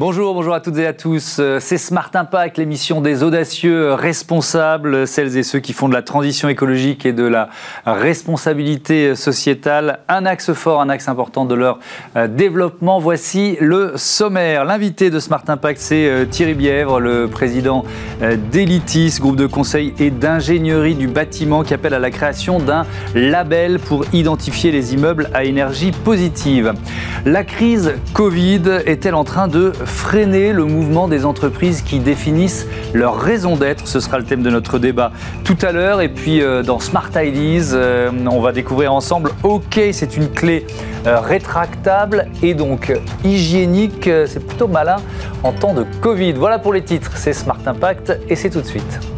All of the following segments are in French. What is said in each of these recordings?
Bonjour, bonjour à toutes et à tous. Euh, c'est Smart Impact, l'émission des audacieux responsables, celles et ceux qui font de la transition écologique et de la responsabilité sociétale un axe fort, un axe important de leur euh, développement. Voici le sommaire. L'invité de Smart Impact, c'est euh, Thierry Bièvre, le président d'Elitis, groupe de conseil et d'ingénierie du bâtiment qui appelle à la création d'un label pour identifier les immeubles à énergie positive. La crise Covid est-elle en train de freiner le mouvement des entreprises qui définissent leur raison d'être. Ce sera le thème de notre débat tout à l'heure. Et puis euh, dans Smart Ideas, euh, on va découvrir ensemble OK, c'est une clé euh, rétractable et donc hygiénique. C'est plutôt malin en temps de Covid. Voilà pour les titres. C'est Smart Impact et c'est tout de suite.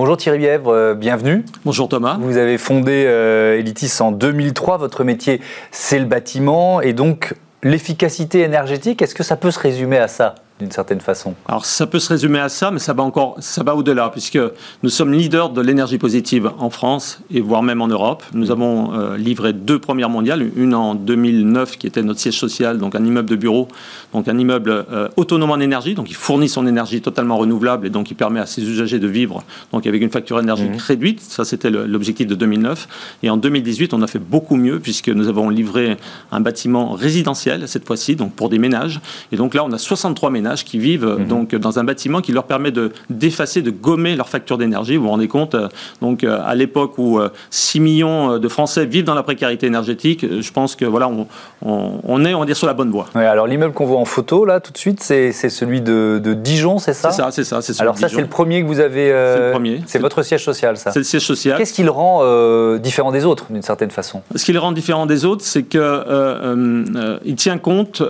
Bonjour Thierry Bièvre, euh, bienvenue. Bonjour Thomas. Vous avez fondé euh, Elitis en 2003. Votre métier, c'est le bâtiment et donc l'efficacité énergétique. Est-ce que ça peut se résumer à ça? D'une certaine façon Alors ça peut se résumer à ça, mais ça va encore, ça va au-delà, puisque nous sommes leaders de l'énergie positive en France et voire même en Europe. Nous avons euh, livré deux premières mondiales, une en 2009 qui était notre siège social, donc un immeuble de bureau, donc un immeuble euh, autonome en énergie, donc il fournit son énergie totalement renouvelable et donc il permet à ses usagers de vivre donc avec une facture énergétique mmh. réduite. Ça c'était l'objectif de 2009. Et en 2018, on a fait beaucoup mieux puisque nous avons livré un bâtiment résidentiel cette fois-ci, donc pour des ménages. Et donc là, on a 63 ménages qui vivent mhm. donc dans un bâtiment qui leur permet de d'effacer, de gommer leur facture d'énergie. Vous vous rendez compte euh, Donc euh, à l'époque où 6 euh, millions de Français vivent dans la précarité énergétique, je pense que voilà, on, on, est on va dire sur la bonne voie. alors l'immeuble qu'on voit en photo là tout de suite, c'est celui de, de, Dijon, c'est ça? C'est ça, c'est ça. Alors ça, c'est le premier que vous avez. c'est le premier. C'est votre siège social, ça. C'est le siège social. Qu'est-ce qui le rend différent des autres, d'une certaine façon? Ce qui le rend différent des autres, c'est que il tient compte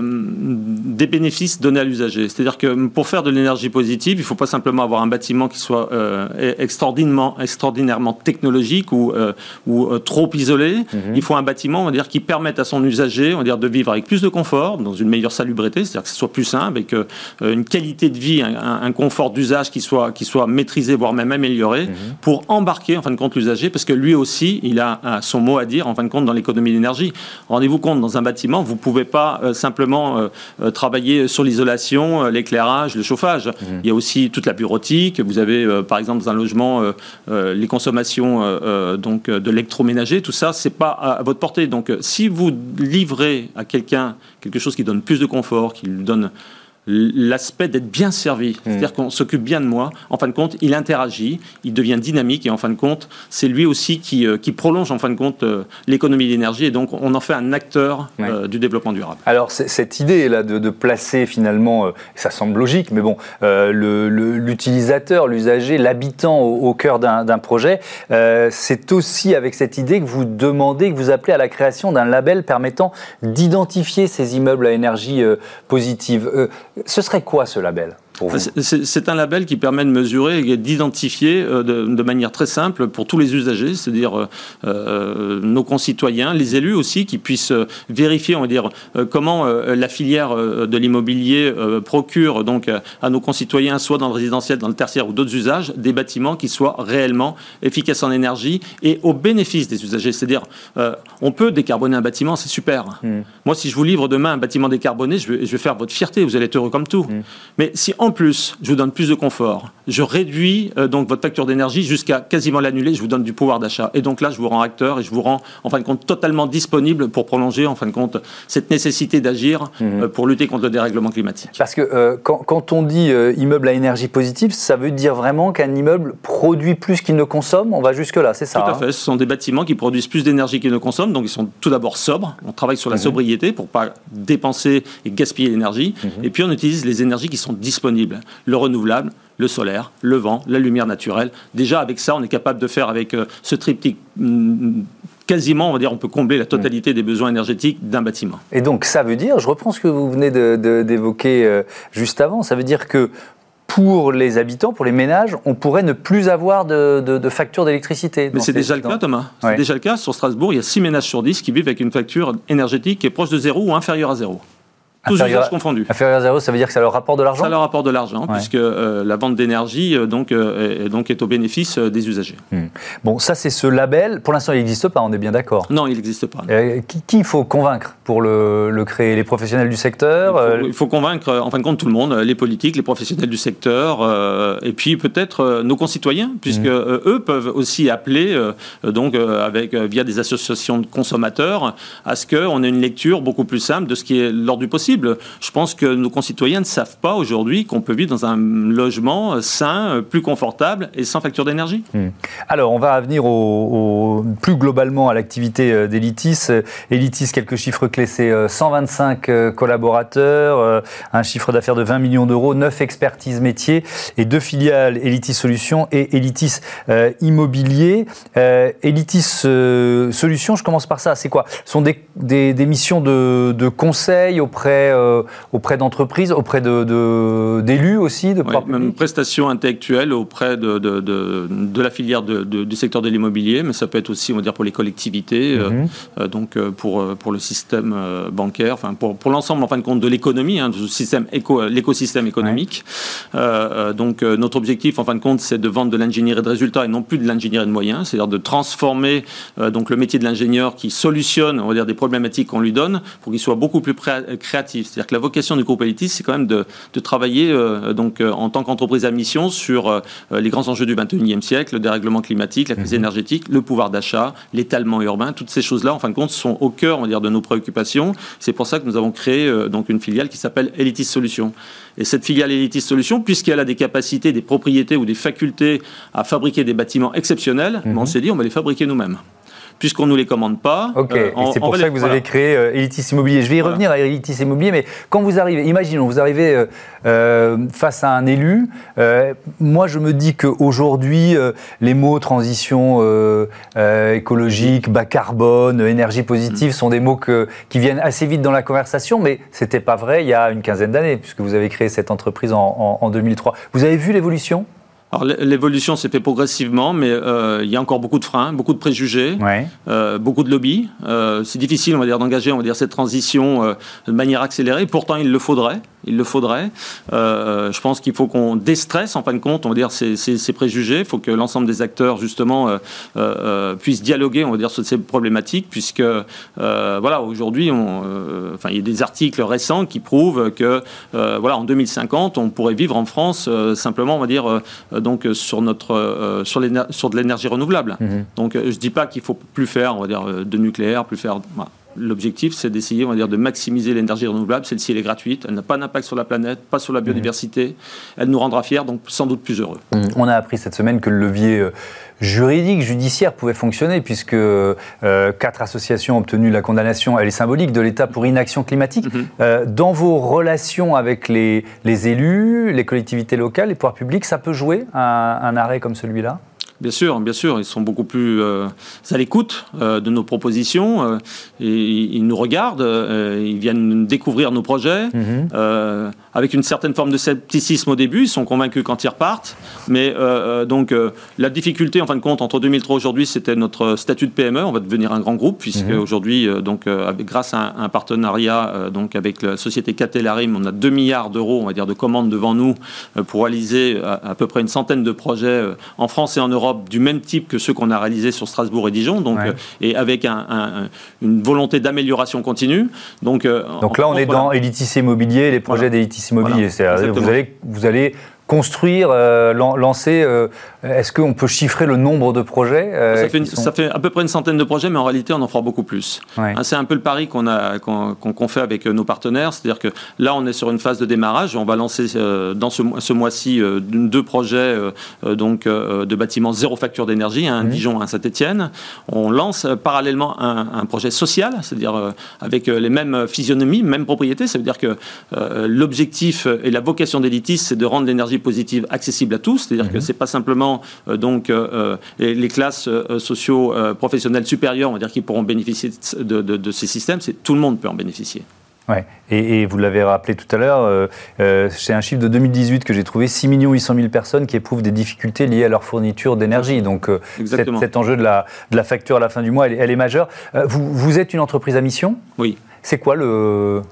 des bénéfices donnés à l'usager. C'est-à-dire que pour faire de l'énergie positive, il ne faut pas simplement avoir un bâtiment qui soit euh, extraordinairement, extraordinairement technologique ou, euh, ou euh, trop isolé. Mhm. Il faut un bâtiment, on va dire, qui permette à son usager, on va dire, de vivre avec plus de confort, dans une meilleure salubrité, c'est-à-dire que ce soit plus simple, avec une qualité de vie, un, confort d'usage qui soit, qui soit maîtrisé, voire même amélioré, mhm. pour embarquer en fin de compte l'usager, parce que lui aussi, il a son mot à dire en fin de compte dans l'économie d'énergie. Rendez-vous compte, dans un bâtiment, vous ne pouvez pas simplement travailler sur l'isolation euh, l'éclairage, le chauffage. Mhm. Il y a aussi toute la bureautique. Vous avez, euh, par exemple, dans un logement, euh, les consommations donc de l'électroménager. Tout ça, c'est pas à, votre portée. Donc, si vous livrez à quelqu'un quelque chose qui donne plus de confort, qui lui donne l'aspect d'être bien servi, mmh. c'est-à-dire qu'on s'occupe bien de moi. En fin de compte, il interagit, il devient dynamique et en fin de compte, c'est lui aussi qui, euh, qui, prolonge en fin de compte euh, l'économie d'énergie et donc on en fait un acteur euh, du développement durable. Alors cette idée là de, placer finalement, ça semble logique, mais bon, l'utilisateur, l'usager, l'habitant au, au, cœur d'un projet, c'est aussi avec cette idée que vous demandez, que vous appelez à la création d'un label permettant d'identifier ces immeubles à énergie positive. Ce serait quoi ce label? C'est un label qui permet de mesurer et d'identifier euh, de, manière très simple pour tous les usagers, c'est-à-dire euh, euh, nos concitoyens, les élus aussi, qui puissent vérifier, on va dire, comment la filière de l'immobilier procure donc à nos concitoyens, soit dans le résidentiel, dans le tertiaire ou d'autres usages, des bâtiments qui soient réellement efficaces en énergie et au bénéfice des usagers. C'est-à-dire, on peut décarboner un bâtiment, c'est super. Hmm. Moi, si je vous livre demain un bâtiment décarboné, je vais, je vais, faire votre fierté, vous allez être heureux comme tout. Hmm. Mais si en plus, je vous donne plus de confort. Je réduis euh, donc votre facture d'énergie jusqu'à quasiment l'annuler. Je vous donne du pouvoir d'achat. Et donc là, je vous rends acteur et je vous rends, en fin de compte, totalement disponible pour prolonger, en fin de compte, cette nécessité d'agir mhm. euh, pour lutter contre le dérèglement climatique. Parce que euh, quand, on dit immeuble à énergie positive, ça veut dire vraiment qu'un immeuble produit plus qu'il ne consomme On va jusque-là, c'est ça Tout à hein fait. Ce sont des bâtiments qui produisent plus d'énergie qu'ils ne consomment. Donc ils sont tout d'abord sobres. On travaille sur la mhm. sobriété pour pas dépenser et gaspiller l'énergie. Mhm. Et puis on utilise les énergies qui sont disponibles le renouvelable, le solaire, le vent, la lumière naturelle. Déjà, avec ça, on est capable de faire avec euh, ce triptyque mm, quasiment, on va dire, on peut combler la totalité des besoins énergétiques d'un bâtiment. Et donc, ça veut dire, je reprends ce que vous venez d'évoquer euh, juste avant, ça veut dire que pour les habitants, pour les ménages, on pourrait ne plus avoir de, de, facture d'électricité. Mais c'est déjà le cas, Thomas. C'est déjà le cas. Sur Strasbourg, il y a 6 ménages sur 10 qui vivent avec une facture énergétique qui est proche de zéro ou inférieure à zéro. Tous usages confondus. Inférieur à zéro, ça veut dire que ça leur rapporte de l'argent Ça leur rapporte de l'argent, puisque euh, la vente d'énergie euh, donc, est, donc est au bénéfice des usagers. Hmm. Bon, ça c'est ce label. Pour l'instant, il n'existe pas, on est bien d'accord Non, il n'existe pas. qui, il faut convaincre pour le, créer? Les professionnels du secteur il faut, convaincre, en fin de compte, tout le monde, les politiques, les professionnels du secteur, et puis peut-être nos concitoyens, puisque hmm. eux peuvent aussi appeler, donc, avec, via des associations de consommateurs, à ce qu'on ait une lecture beaucoup plus simple de ce qui est l'ordre du possible je pense que nos concitoyens ne savent pas aujourd'hui qu'on peut vivre dans un logement sain, plus confortable et sans facture d'énergie. Hmm. Alors, on va venir au, plus globalement à l'activité euh, d'Elitis. Elitis, quelques chiffres clés, c'est 125 euh, euh, collaborateurs, un chiffre d'affaires de 20 millions d'euros, 9 expertises métiers et deux filiales Elitis Solutions et Elitis Immobilier. Elitis Solutions, je commence par ça, c'est quoi? Ce sont des, missions de, de conseil auprès euh, auprès, d'entreprises, auprès d'élus de, aussi de Même prestations intellectuelles auprès de, de, la filière du secteur de l'immobilier, mais ça peut être aussi, on va dire, pour les collectivités, euh, mhm. euh, donc pour, pour le système bancaire, enfin pour, pour l'ensemble, en fin de compte, de l'économie, hein, l'écosystème économique. donc notre objectif, en fin de compte, c'est de vendre de l'ingénierie de résultats et non plus de l'ingénierie de moyens, c'est-à-dire de transformer donc le métier de l'ingénieur qui solutionne, on va dire, des problématiques qu'on lui donne pour qu'il soit beaucoup plus créatif c'est-à-dire que la vocation du groupe Elitis, c'est quand même de, travailler euh, donc, euh, en tant qu'entreprise à mission sur euh, les grands enjeux du 21e siècle, le dérèglement climatique, la crise mhm. énergétique, le pouvoir d'achat, l'étalement urbain. Toutes ces choses-là, en fin de compte, sont au cœur on va dire, de nos préoccupations. C'est pour ça que nous avons créé donc, une filiale qui s'appelle Elitis Solutions. Et cette filiale Elitis Solutions, puisqu'elle a des capacités, des propriétés ou des facultés à fabriquer des bâtiments exceptionnels, ben, on mhm. s'est dit on va les fabriquer nous-mêmes puisqu'on ne nous les commande pas. Ok, euh, c'est pour ça que vous avez créé euh, Elitis Immobilier. Je vais y revenir à Elitis Immobilier, mais quand vous arrivez, imaginons, vous arrivez euh, face à un élu, moi je me dis qu'aujourd'hui, les mots transition écologique, bas carbone, énergie positive mm. sont des mots que, qui viennent assez vite dans la conversation, mais ce n'était pas vrai il y a une quinzaine d'années, puisque vous avez créé cette entreprise en, en 2003. Vous avez vu l'évolution? Alors l'évolution s'est fait progressivement, mais euh, il y a encore beaucoup de freins, beaucoup de préjugés, euh, beaucoup de lobbies. Euh, c'est difficile, on va dire, d'engager, on va dire, cette transition de manière accélérée. Pourtant, il le faudrait il le faudrait. Euh, je pense qu'il faut qu'on déstresse, en fin de compte, on va dire, ces, ces, préjugés. Il faut que l'ensemble des acteurs, justement, euh, euh, puissent dialoguer, on va dire, sur ces problématiques, puisque, voilà, aujourd'hui, enfin, il y a des articles récents qui prouvent que, voilà, en 2050, on pourrait vivre en France simplement, on va dire, donc, sur, notre, sur, sur de l'énergie renouvelable. Mmh. Donc, je ne dis pas qu'il faut plus faire, on va dire, de nucléaire, plus faire... L'objectif, c'est d'essayer, on va dire, de maximiser l'énergie renouvelable. Celle-ci, elle est gratuite, elle n'a pas d'impact sur la planète, pas sur la mmh. biodiversité. Elle nous rendra fiers, donc sans doute plus heureux. Mmh. On a appris cette semaine que le levier euh, juridique, judiciaire pouvait fonctionner, puisque euh, quatre associations ont obtenu la condamnation, elle est symbolique, de l'État pour inaction climatique. Mmh. Euh, dans vos relations avec les, élus, les collectivités locales, les pouvoirs publics, ça peut jouer un arrêt comme celui-là? Bien sûr, bien sûr, ils sont beaucoup plus euh, à l'écoute euh, de nos propositions euh, et ils nous regardent, ils viennent découvrir nos projets mhm. Avec une certaine forme de scepticisme au début. Ils sont convaincus quand ils repartent, mais donc la difficulté en fin de compte entre 2003 et aujourd'hui, c'était notre statut de PME. On va devenir un grand groupe puisque mhm. aujourd'hui, donc grâce à un, partenariat donc avec la société Catelarim, on a 2 milliards d'euros, on va dire, de commandes devant nous pour réaliser à peu près une centaine de projets en France et en Europe du même type que ceux qu'on a réalisés sur Strasbourg et Dijon, donc, euh, et avec une volonté d'amélioration continue. Donc, euh, donc là, on est dans Elitis Immobilier, les projets d'Elitis Immobilier. Vous allez, vous allez construire, euh, lancer euh, Est-ce qu'on peut chiffrer le nombre de projets euh, ça, fait à peu près une centaine de projets, mais en réalité, on en fera beaucoup plus. Hein, c'est un peu le pari qu'on fait avec nos partenaires. C'est-à-dire que là, on est sur une phase de démarrage. On va lancer dans ce, ce mois-ci deux projets donc, de bâtiments zéro facture d'énergie, un Dijon, un Saint-Etienne. On lance parallèlement un, un projet social, c'est-à-dire avec les mêmes physionomies, mêmes propriétés. Ça veut dire que l'objectif et la vocation d'Elitis, c'est de rendre l'énergie positive accessible à tous, c'est-à-dire que mhm. c'est pas simplement euh, donc euh, euh, les, classes socio professionnelles supérieures, on va dire, qui pourront bénéficier de, ces systèmes, c'est tout le monde peut en bénéficier. Ouais. Et, vous l'avez rappelé tout à l'heure, c'est un chiffre de 2018 que j'ai trouvé 6 800 000 personnes qui éprouvent des difficultés liées à leur fourniture d'énergie. Donc cet, enjeu de la, de la, facture à la fin du mois, elle, elle est majeure. vous, vous êtes une entreprise à mission? Oui. C'est quoi le,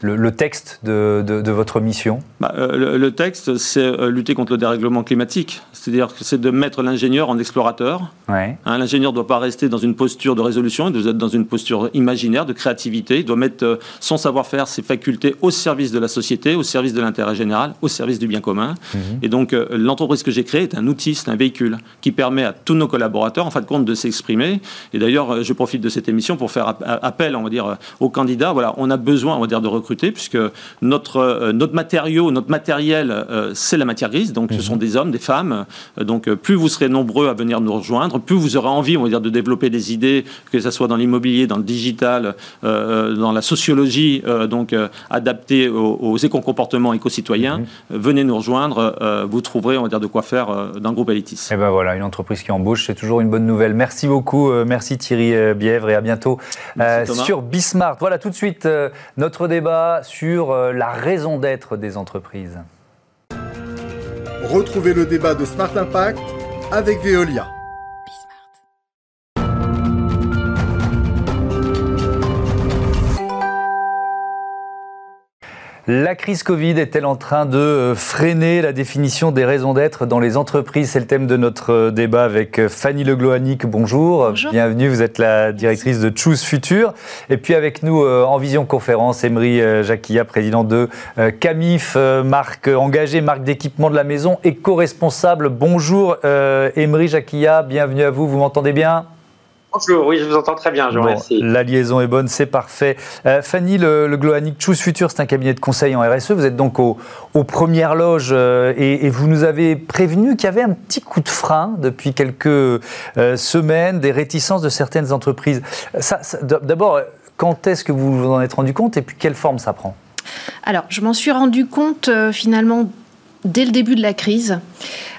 le, texte de, votre mission bah, euh, le, texte, c'est euh, lutter contre le dérèglement climatique. C'est-à-dire que c'est de mettre l'ingénieur en explorateur. Ouais. Hein, l'ingénieur ne doit pas rester dans une posture de résolution, il doit être dans une posture imaginaire, de créativité. Il doit mettre euh, son savoir-faire, ses facultés au service de la société, au service de l'intérêt général, au service du bien commun. Mhm. Et donc, l'entreprise que j'ai créée est un outil, c'est un véhicule qui permet à tous nos collaborateurs, en fin de compte, de s'exprimer. Et d'ailleurs, je profite de cette émission pour faire appel, on va dire, aux candidats. Voilà, on a besoin, on va dire, de recruter, puisque notre, euh, notre matériau, notre matériel, euh, c'est la matière grise. Donc, ce mhm. sont des hommes, des femmes. Euh, donc, plus vous serez nombreux à venir nous rejoindre, plus vous aurez envie, on va dire, de développer des idées, que ce soit dans l'immobilier, dans le digital, dans la sociologie, donc adaptée aux, éco-comportements éco-citoyens. Mhm. Venez nous rejoindre. vous trouverez, on va dire, de quoi faire dans le groupe Elitis. Et eh ben voilà, une entreprise qui embauche, c'est toujours une bonne nouvelle. Merci beaucoup. merci Thierry Bièvre et à bientôt sur Bismart. Voilà tout de suite notre débat sur euh, la raison d'être des entreprises. Retrouvez le débat de Smart Impact avec Veolia. La crise Covid est-elle en train de euh, freiner la définition des raisons d'être dans les entreprises? C'est le thème de notre euh, débat avec euh, Fanny Legloanic. Bonjour. Bonjour. Bienvenue, vous êtes la directrice de Choose Future. Et puis avec nous en visioconférence, Emery Jacquilla, président de Camif, marque engagée, marque d'équipement de la maison, éco-responsable. Bonjour Emery Jacquilla, bienvenue à vous, vous m'entendez bien? Oui, je vous entends très bien, je bon, La liaison est bonne, c'est parfait. Euh, Fanny, le, le Gloanic Choose Future, c'est un cabinet de conseil en RSE. Vous êtes donc aux premières loges euh, et, vous nous avez prévenu qu'il y avait un petit coup de frein depuis quelques euh, semaines, des réticences de certaines entreprises. D'abord, quand est-ce que vous vous en êtes rendu compte et puis quelle forme ça prend? Alors, je m'en suis rendu compte finalement dès le début de la crise.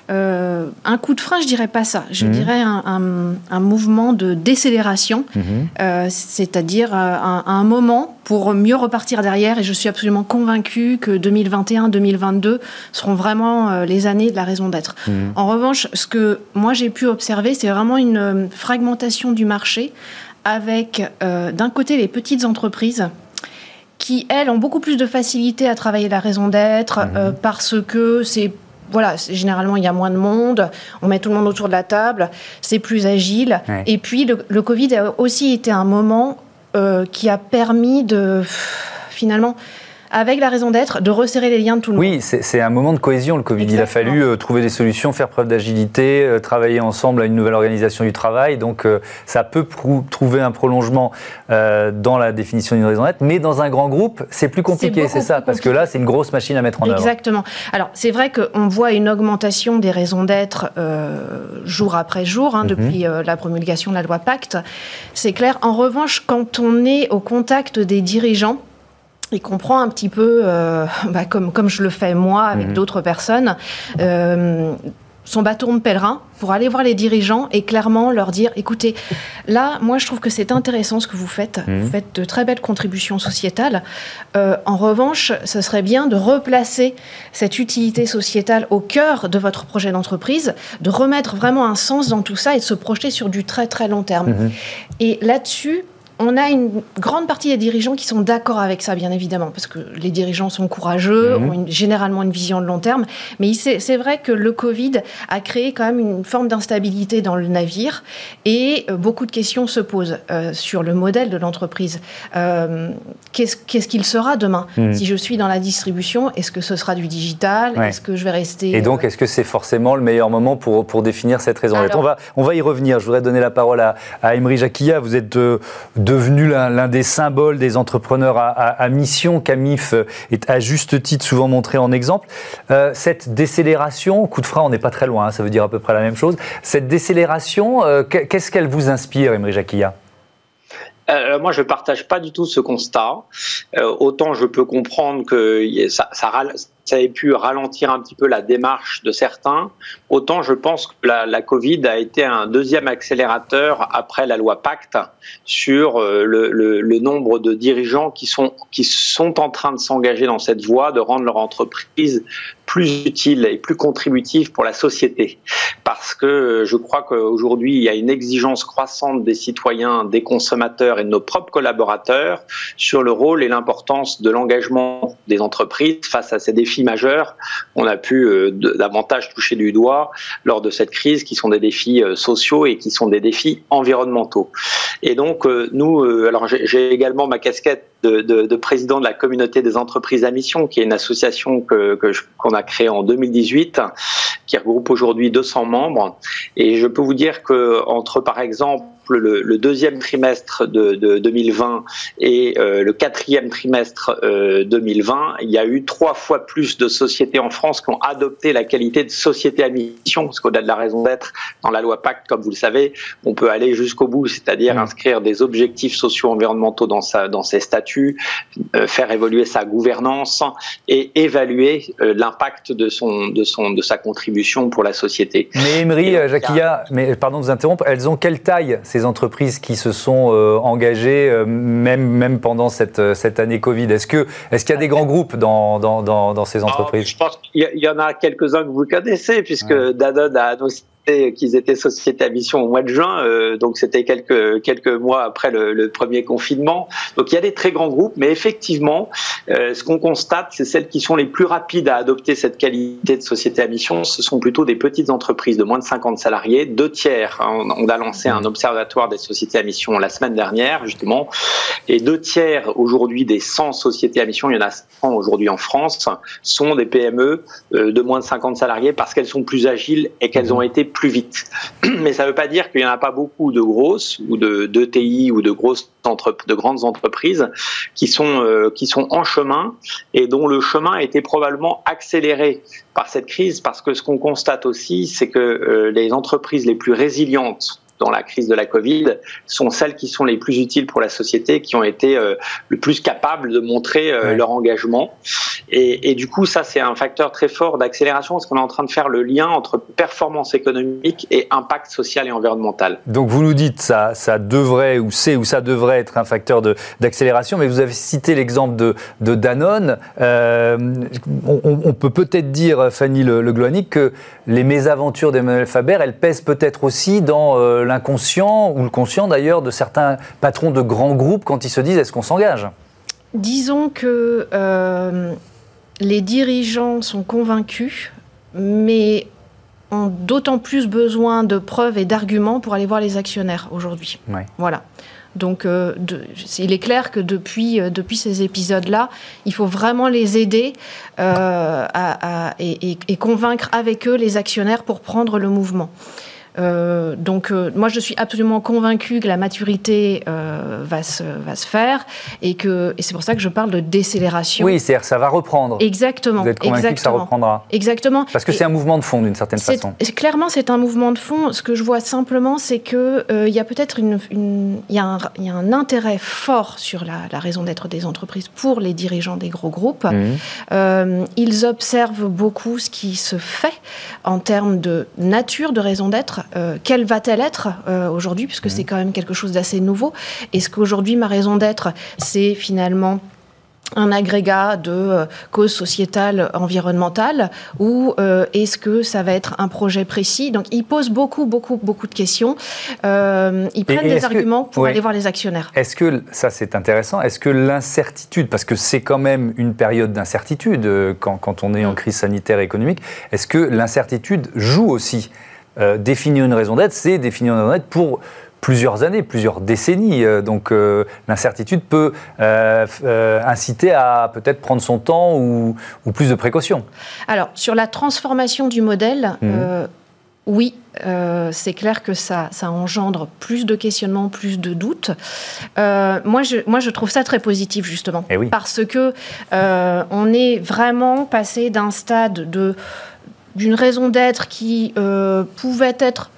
Euh, un coup de frein, je dirais pas ça. Je mhm. dirais un, mouvement de décélération, mhm. euh, c'est-à-dire euh, un, moment pour mieux repartir derrière. Et je suis absolument convaincue que 2021-2022 seront vraiment les années de la raison d'être. Mhm. En revanche, ce que moi j'ai pu observer, c'est vraiment une fragmentation du marché avec d'un côté les petites entreprises qui, elles, ont beaucoup plus de facilité à travailler la raison d'être parce que c'est voilà, généralement il y a moins de monde, on met tout le monde autour de la table, c'est plus agile. Et puis le, Covid a aussi été un moment euh, qui a permis de finalement avec la raison d'être, de resserrer les liens de tout le monde. Oui, c'est un moment de cohésion, le Covid. Il a fallu euh, trouver des solutions, faire preuve d'agilité, euh, travailler ensemble à une nouvelle organisation du travail. Donc, euh, ça peut trouver un prolongement dans la définition d'une raison d'être, mais dans un grand groupe, c'est plus compliqué, c'est ça, parce que là, c'est une grosse machine à mettre en œuvre. Exactement. Alors, c'est vrai qu'on voit une augmentation des raisons d'être jour après jour, hein, mhm. depuis la promulgation de la loi Pacte. C'est clair. En revanche, quand on est au contact des dirigeants, il comprend un petit peu, euh, bah, comme, comme je le fais moi avec mhm. d'autres personnes, euh, son bâton de pèlerin pour aller voir les dirigeants et clairement leur dire écoutez, là, moi je trouve que c'est intéressant ce que vous faites. Mhm. Vous faites de très belles contributions sociétales. Euh, en revanche, ce serait bien de replacer cette utilité sociétale au cœur de votre projet d'entreprise, de remettre vraiment un sens dans tout ça et de se projeter sur du très très long terme. Mhm. Et là-dessus, on a une grande partie des dirigeants qui sont d'accord avec ça, bien évidemment, parce que les dirigeants sont courageux, mhm. ont généralement une vision de long terme. Mais c'est vrai que le Covid a créé quand même une forme d'instabilité dans le navire et euh, beaucoup de questions se posent euh, sur le modèle de l'entreprise. Euh, qu'est-ce qu'il sera demain mhm. Si je suis dans la distribution, est-ce que ce sera du digital? Est-ce que je vais rester... Et donc, est-ce que c'est forcément le meilleur moment pour, pour définir cette raison on, va, on va y revenir. Je voudrais donner la parole à, à Emery Jacquilla. Vous êtes devenu l'un des symboles des entrepreneurs à, mission. Camif est à juste titre souvent montré en exemple. Euh, cette décélération, coup de frein, on n'est pas très loin, hein, ça veut dire à peu près la même chose. Cette décélération, euh, qu'est-ce qu'elle vous inspire, Emery Jacquilla euh, moi, je partage pas du tout ce constat. autant je peux comprendre que ça, ça ça ait pu ralentir un petit peu la démarche de certains, autant je pense que la, Covid a été un deuxième accélérateur après la loi Pacte sur euh, le, le, le nombre de dirigeants qui sont, qui sont en train de s'engager dans cette voie, de rendre leur entreprise plus utile et plus contributive pour la société. Parce que je crois qu'aujourd'hui, il y a une exigence croissante des citoyens, des consommateurs et de nos propres collaborateurs sur le rôle et l'importance de l'engagement des entreprises face à ces défis majeurs. On a pu euh, davantage toucher du doigt lors de cette crise, qui sont des défis euh, sociaux et qui sont des défis environnementaux. Et donc, euh, nous, alors j'ai également ma casquette de, de, de, président de la communauté des entreprises à mission, qui est une association que qu'on a créée en 2018, qui regroupe aujourd'hui 200 membres. Et je peux vous dire que entre, par exemple, le, le, deuxième trimestre de, de 2020 et euh, le quatrième trimestre euh, 2020, il y a eu trois fois plus de sociétés en France qui ont adopté la qualité de société à mission, parce qu'au-delà de la raison d'être, dans la loi Pacte, comme vous le savez, on peut aller jusqu'au bout, c'est-à-dire mmh. inscrire des objectifs socio-environnementaux dans, sa, dans ses statuts, euh, faire évoluer sa gouvernance et évaluer euh, l'impact de, son, de, son, de sa contribution pour la société. Mais Emery, Jacquilla, mais pardon de vous interrompre, elles ont quelle taille ces entreprises qui se sont euh, engagées, euh, même, même pendant cette, euh, cette année Covid Est-ce qu'il est y a des grands groupes dans, dans, dans, dans ces entreprises? Je pense qu'il y, en a quelques-uns que vous connaissez, puisque ouais. Danone a annoncé qu'ils étaient société à mission au mois de juin, euh, donc c'était quelques quelques mois après le, le, premier confinement. Donc il y a des très grands groupes, mais effectivement, euh, ce qu'on constate, c'est celles qui sont les plus rapides à adopter cette qualité de société à mission. Ce sont plutôt des petites entreprises de moins de 50 salariés, deux tiers. Hein, on a lancé un observatoire des sociétés à mission la semaine dernière, justement, et deux tiers aujourd'hui des 100 sociétés à mission, il y en a 100 aujourd'hui en France, sont des PME euh, de moins de 50 salariés parce qu'elles sont plus agiles et qu'elles ont été plus vite. Mais ça ne veut pas dire qu'il n'y en a pas beaucoup de grosses ou de, de TI ou de grosses de grandes entreprises qui sont, euh, qui sont en chemin et dont le chemin a été probablement accéléré par cette crise parce que ce qu'on constate aussi, c'est que euh, les entreprises les plus résilientes dans la crise de la Covid sont celles qui sont les plus utiles pour la société, qui ont été euh, le plus capables de montrer euh, ouais. leur engagement. Et, et, du coup, ça, c'est un facteur très fort d'accélération parce qu'on est en train de faire le lien entre performance économique et impact social et environnemental. Donc, vous nous dites ça, ça devrait ou c'est ou ça devrait être un facteur d'accélération, mais vous avez cité l'exemple de, de, Danone. Euh, on, on, peut peut-être dire, Fanny Le, le Gloanic, que les mésaventures d'Emmanuel Faber, elles pèsent peut-être aussi dans l'inconscient, ou le conscient d'ailleurs, de certains patrons de grands groupes quand ils se disent est-ce qu'on s'engage? Disons que euh, les dirigeants sont convaincus, mais ont d'autant plus besoin de preuves et d'arguments pour aller voir les actionnaires aujourd'hui. Voilà. Donc, euh, de, il est clair que depuis, euh, depuis ces épisodes-là, il faut vraiment les aider euh, à, à, et, et, convaincre avec eux les actionnaires pour prendre le mouvement. Euh, donc, euh, moi, je suis absolument convaincue que la maturité euh, va, se, va se faire et, que, et c'est pour ça que je parle de décélération. Oui, c'est-à-dire ça va reprendre. Exactement. Vous êtes convaincu que ça reprendra Exactement. Parce que c'est un mouvement de fond, d'une certaine façon. Clairement, c'est un mouvement de fond. Ce que je vois simplement, c'est qu'il y a peut-être une, une, y a un, y a un intérêt fort sur la, la raison d'être des entreprises pour les dirigeants des gros groupes. Mmh. ils observent beaucoup ce qui se fait en termes de nature, de raison d'être euh, quelle va-t-elle être euh, aujourd'hui, puisque mmh. c'est quand même quelque chose d'assez nouveau. Est-ce qu'aujourd'hui, ma raison d'être, c'est finalement un agrégat de euh, causes sociétales environnementales ou euh, est-ce que ça va être un projet précis? Donc ils posent beaucoup, beaucoup, beaucoup de questions. Euh, ils prennent et, et des arguments que, pour ouais. aller voir les actionnaires. Est-ce que, ça c'est intéressant, est-ce que l'incertitude, parce que c'est quand même une période d'incertitude quand, quand, on est en crise sanitaire et économique, est-ce que l'incertitude joue aussi euh, définir une raison d'être, c'est définir une raison d'être pour plusieurs années, plusieurs décennies. Euh, donc euh, l'incertitude peut euh, euh inciter à peut-être prendre son temps ou, ou, plus de précautions. Alors sur la transformation du modèle, mmh. oui, euh, c'est clair que ça, ça, engendre plus de questionnements, plus de doutes. Euh, moi, je, moi, je trouve ça très positif, justement. Eh oui. Parce que euh, on est vraiment passé d'un stade de d'une raison d'être qui pouvait être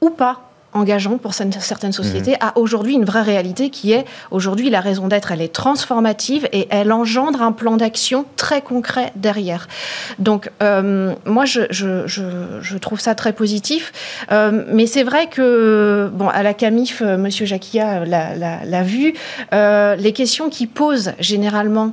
ou pas engageant pour certaines sociétés, a aujourd'hui une vraie réalité qui est aujourd'hui la raison d'être, elle est transformative et elle engendre un plan d'action très concret derrière. Donc euh, moi je, je, je, trouve ça très positif, euh, mais c'est vrai que bon à la Camif, euh, Monsieur Jacquia l'a vu, les questions qui posent généralement,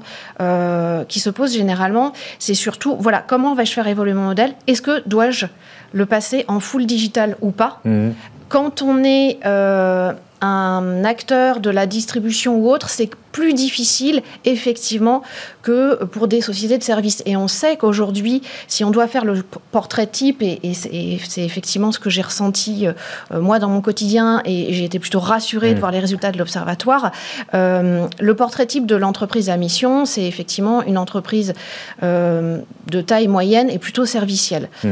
qui se posent généralement, c'est surtout voilà comment vais-je faire évoluer mon modèle? Est-ce que dois-je le passer en full digital ou pas? Mmh. Quand on est euh, un acteur de la distribution ou autre, c'est plus difficile, effectivement, que pour des sociétés de services. Et on sait qu'aujourd'hui, si on doit faire le portrait type, et, c'est effectivement ce que j'ai ressenti euh, moi dans mon quotidien, et j'ai été plutôt rassurée de mmh. voir les résultats de l'Observatoire, euh, le portrait type de l'entreprise à mission, c'est effectivement une entreprise euh, de taille moyenne et plutôt servicielle. Mmh.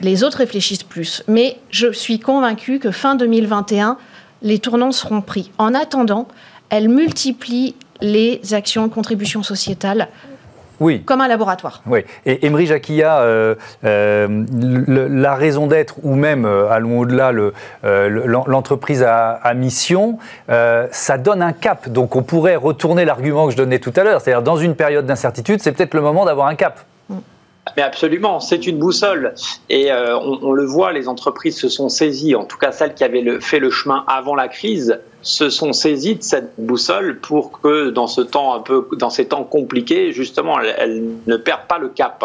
les autres réfléchissent plus. Mais je suis convaincue que fin 2021, les tournants seront pris. En attendant, elle multiplie les actions de contribution sociétale oui. comme un laboratoire. Oui. Et Emery Jacquilla, euh, euh, la raison d'être, ou même, euh, allons au-delà, l'entreprise à, mission, ça donne un cap. Donc on pourrait retourner l'argument que je donnais tout à l'heure, c'est-à-dire dans une période d'incertitude, c'est peut-être le moment d'avoir un cap. Mais absolument, c'est une boussole. Et on, on, le voit, les entreprises se sont saisies, en tout cas celles qui avaient le, fait le chemin avant la crise, se sont saisis de cette boussole pour que dans ce temps un peu, dans ces temps compliqués, justement, elles, ne perdent pas le cap.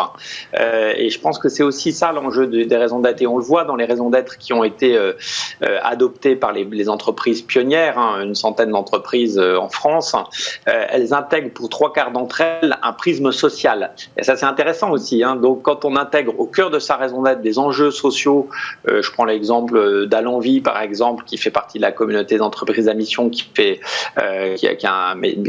Euh, et je pense que c'est aussi ça l'enjeu des raisons d'être. Et on le voit dans les raisons d'être qui ont été euh, euh, adoptées par les, entreprises pionnières, hein, une centaine d'entreprises en France. elles intègrent pour trois quarts d'entre elles un prisme social. Et ça, c'est intéressant aussi. Hein. Donc, quand on intègre au cœur de sa raison d'être des enjeux sociaux, je prends l'exemple d'Alenvie, par exemple, qui fait partie de la communauté d'entreprises la mission qui fait, euh, qui,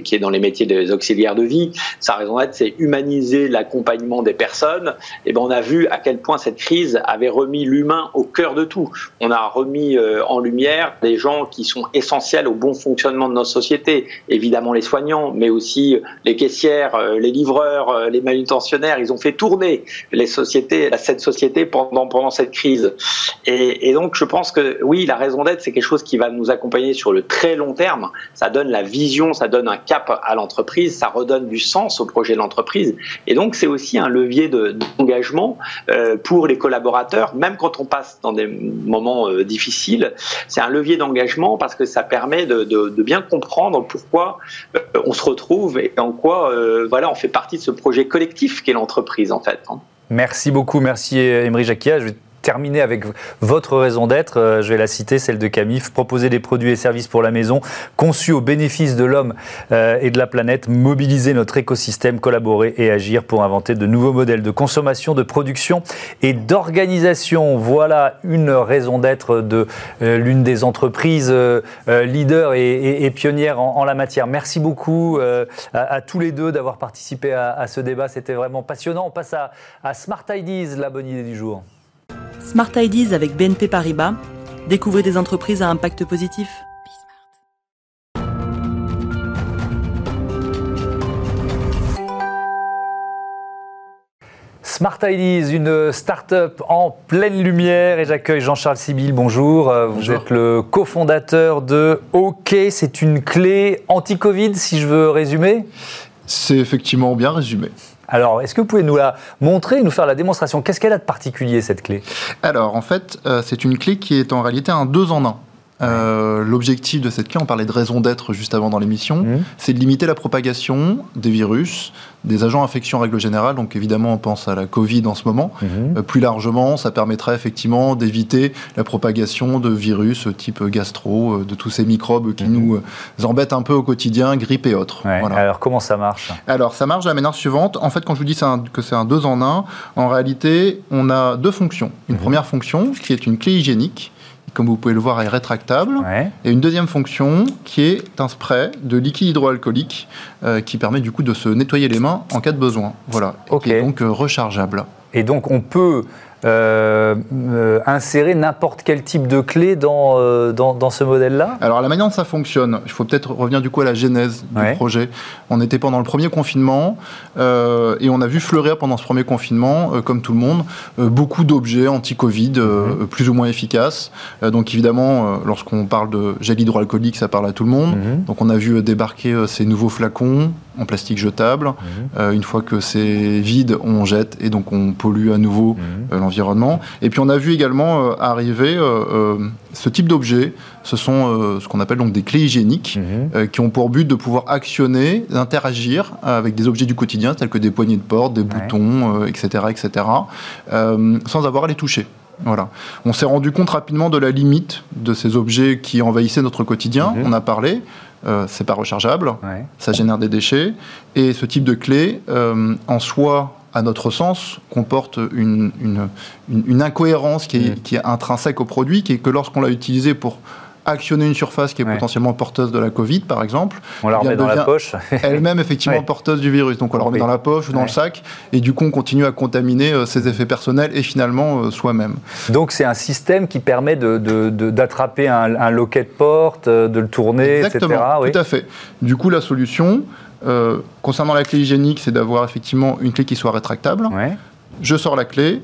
qui, est dans les métiers des auxiliaires de vie. Sa raison d'être, c'est humaniser l'accompagnement des personnes. Et ben, on a vu à quel point cette crise avait remis l'humain au cœur de tout. On a remis euh, en lumière des gens qui sont essentiels au bon fonctionnement de notre société. Évidemment les soignants, mais aussi les caissières, euh, les livreurs, les manutentionnaires. Ils ont fait tourner les sociétés, cette société pendant pendant cette crise. Et, et donc je pense que oui, la raison d'être, c'est quelque chose qui va nous accompagner sur le très long terme. Ça donne la vision, ça donne un cap à l'entreprise, ça redonne du sens au projet de l'entreprise. Et donc, c'est aussi un levier d'engagement euh, pour les collaborateurs, même quand on passe dans des moments euh, difficiles. C'est un levier d'engagement parce que ça permet de, bien comprendre pourquoi euh, on se retrouve et en quoi voilà, on fait partie de ce projet collectif qu'est l'entreprise, en fait. Hein. Merci beaucoup, merci Emery Jacquia. Terminer avec votre raison d'être, euh, je vais la citer, celle de Camif, proposer des produits et services pour la maison conçus au bénéfice de l'homme euh, et de la planète, mobiliser notre écosystème, collaborer et agir pour inventer de nouveaux modèles de consommation, de production et d'organisation. Voilà une raison d'être de euh, l'une des entreprises leaders et, pionnières en, la matière. Merci beaucoup à, tous les deux d'avoir participé à, ce débat. C'était vraiment passionnant. On passe à Smart Ideas, la bonne idée du jour. Smart Ideas avec BNP Paribas. Découvrez des entreprises à impact positif. Smart Ideas, une start-up en pleine lumière et j'accueille Jean-Charles Sibyl. Bonjour. Euh, vous êtes le cofondateur de OK. C'est une clé anti-Covid, si je veux résumer C'est effectivement bien résumé. Alors, est-ce que vous pouvez nous la montrer, nous faire la démonstration? Qu'est-ce qu'elle a de particulier, cette clé? Alors, en fait, euh, c'est une clé qui est en réalité un deux en un. Euh, l'objectif de cette clé, on parlait de raison d'être juste avant dans l'émission, mmh. c'est de limiter la propagation des virus, des agents infections en règle générale. Donc évidemment, on pense à la Covid en ce moment. Mmh. Euh, plus largement, ça permettra effectivement d'éviter la propagation de virus type gastro, euh, de tous ces microbes qui mmh. nous embêtent un peu au quotidien, grippe et autres. Alors comment ça marche? Alors ça marche de la manière suivante. En fait, quand je vous dis que c'est un deux en un, en réalité, on a deux fonctions. Une première fonction qui est une clé hygiénique comme vous pouvez le voir, est rétractable. Et une deuxième fonction qui est un spray de liquide hydroalcoolique euh, qui permet du coup de se nettoyer les mains en cas de besoin. Voilà. Et donc euh, rechargeable. Et donc on peut euh, euh, insérer n'importe quel type de clé dans, euh, dans, dans, ce modèle-là Alors la manière dont ça fonctionne, il faut peut-être revenir du coup à la genèse du projet. On était pendant le premier confinement et on a vu fleurir pendant ce premier confinement, comme tout le monde, beaucoup d'objets anti-Covid mhm. plus ou moins efficaces. donc évidemment, lorsqu'on parle de gel hydroalcoolique, ça parle à tout le monde. Mhm. Donc on a vu débarquer ces nouveaux flacons en plastique jetable. Mhm. une fois que c'est vide, on jette et donc on pollue à nouveau l'environnement. Et puis on a vu également arriver ce type d'objets, ce sont euh, ce qu'on appelle donc des clés hygiéniques mhm. euh, qui ont pour but de pouvoir actionner, interagir avec des objets du quotidien tels que des poignées de porte, des boutons, etc., euh, etc., sans avoir à les toucher. Voilà. On s'est rendu compte rapidement de la limite de ces objets qui envahissaient notre quotidien. Mhm. On a parlé. C'est pas rechargeable, ça génère des déchets. Et ce type de clé, en soi, à notre sens, comporte une, une, incohérence qui est, mm. qui est, intrinsèque au produit, qui est que lorsqu'on l'a utilisé pour actionner une surface qui est potentiellement porteuse de la Covid, par exemple. On la remet dans la poche. Elle-même, effectivement, porteuse du virus. Donc, on la remet dans la poche ou dans le sac. Et du coup, on continue à contaminer euh, ses effets personnels et finalement euh, soi-même. Donc, c'est un système qui permet d'attraper de, de, un, un, loquet de porte, euh, de le tourner, Exactement, tout à fait. Du coup, la solution, concernant la clé hygiénique, c'est d'avoir effectivement une clé qui soit rétractable. Je sors la clé,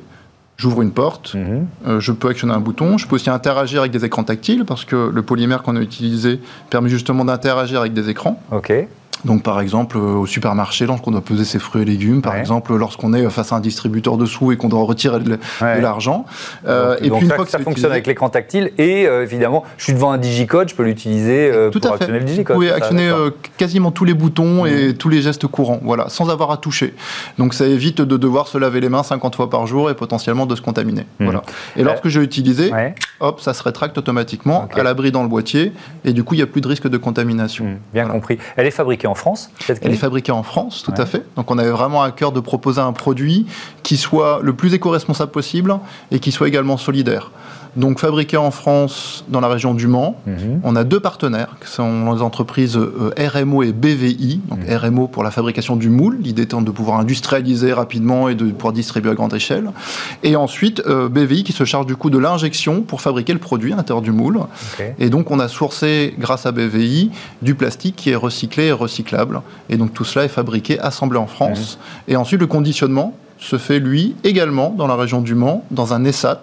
j'ouvre une porte, mhm. euh, je peux actionner un bouton, je peux aussi interagir avec des écrans tactiles parce que le polymère qu'on a utilisé permet justement d'interagir avec des écrans. Ok. Donc, par exemple, euh, au supermarché, lorsqu'on doit peser ses fruits et légumes, par exemple, lorsqu'on est face à un distributeur dessous et qu'on doit retirer de, l'argent. Euh, et puis, une fois que ça fonctionne avec l'écran tactile, et euh, évidemment, je suis devant un digicode, je peux l'utiliser pour actionner le digicode. Vous pouvez actionner quasiment tous les boutons et mmh. tous les gestes courants, voilà, sans avoir à toucher. Donc, ça évite de devoir se laver les mains 50 fois par jour et potentiellement de se contaminer. Mmh. Voilà. Et lorsque je utilisé, hop, ça se rétracte automatiquement à l'abri dans le boîtier, et du coup, il n'y a plus de risque de contamination. Mmh. Bien compris. Elle est fabriquée en France Elle est fabriquée en France, tout à fait. Donc on avait vraiment à cœur de proposer un produit qui soit le plus éco-responsable possible et qui soit également solidaire donc fabriqué en France dans la région du Mans. Mhm. On a deux partenaires, qui sont les entreprises euh, RMO et BVI. Donc mhm. RMO pour la fabrication du moule, l'idée étant de pouvoir industrialiser rapidement et de pouvoir distribuer à grande échelle. Et ensuite euh, BVI qui se charge du coup de l'injection pour fabriquer le produit à l'intérieur du moule. Et donc on a sourcé grâce à BVI du plastique qui est recyclé et recyclable. Et donc tout cela est fabriqué, assemblé en France. Mhm. Et ensuite le conditionnement se fait, lui, également dans la région du Mans, dans un ESAT,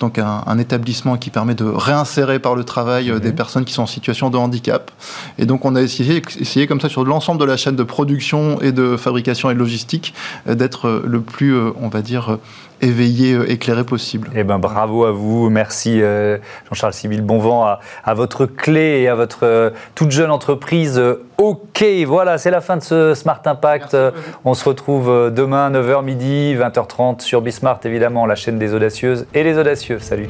donc un, établissement qui permet de réinsérer par le travail euh, des personnes qui sont en situation de handicap. Et donc on a essayé, essayé comme ça sur l'ensemble de la chaîne de production et de fabrication et de logistique euh, d'être euh, le plus, on va dire, éveillé, éclairé possible. Eh ben, bravo à vous, merci Jean-Charles Sibyl, bon vent à, à, votre clé et à votre toute jeune entreprise. OK, voilà, c'est la fin de ce Smart Impact. On se retrouve demain 9h midi, 20h30 sur Bismart évidemment, la chaîne des audacieuses et les audacieux. Salut.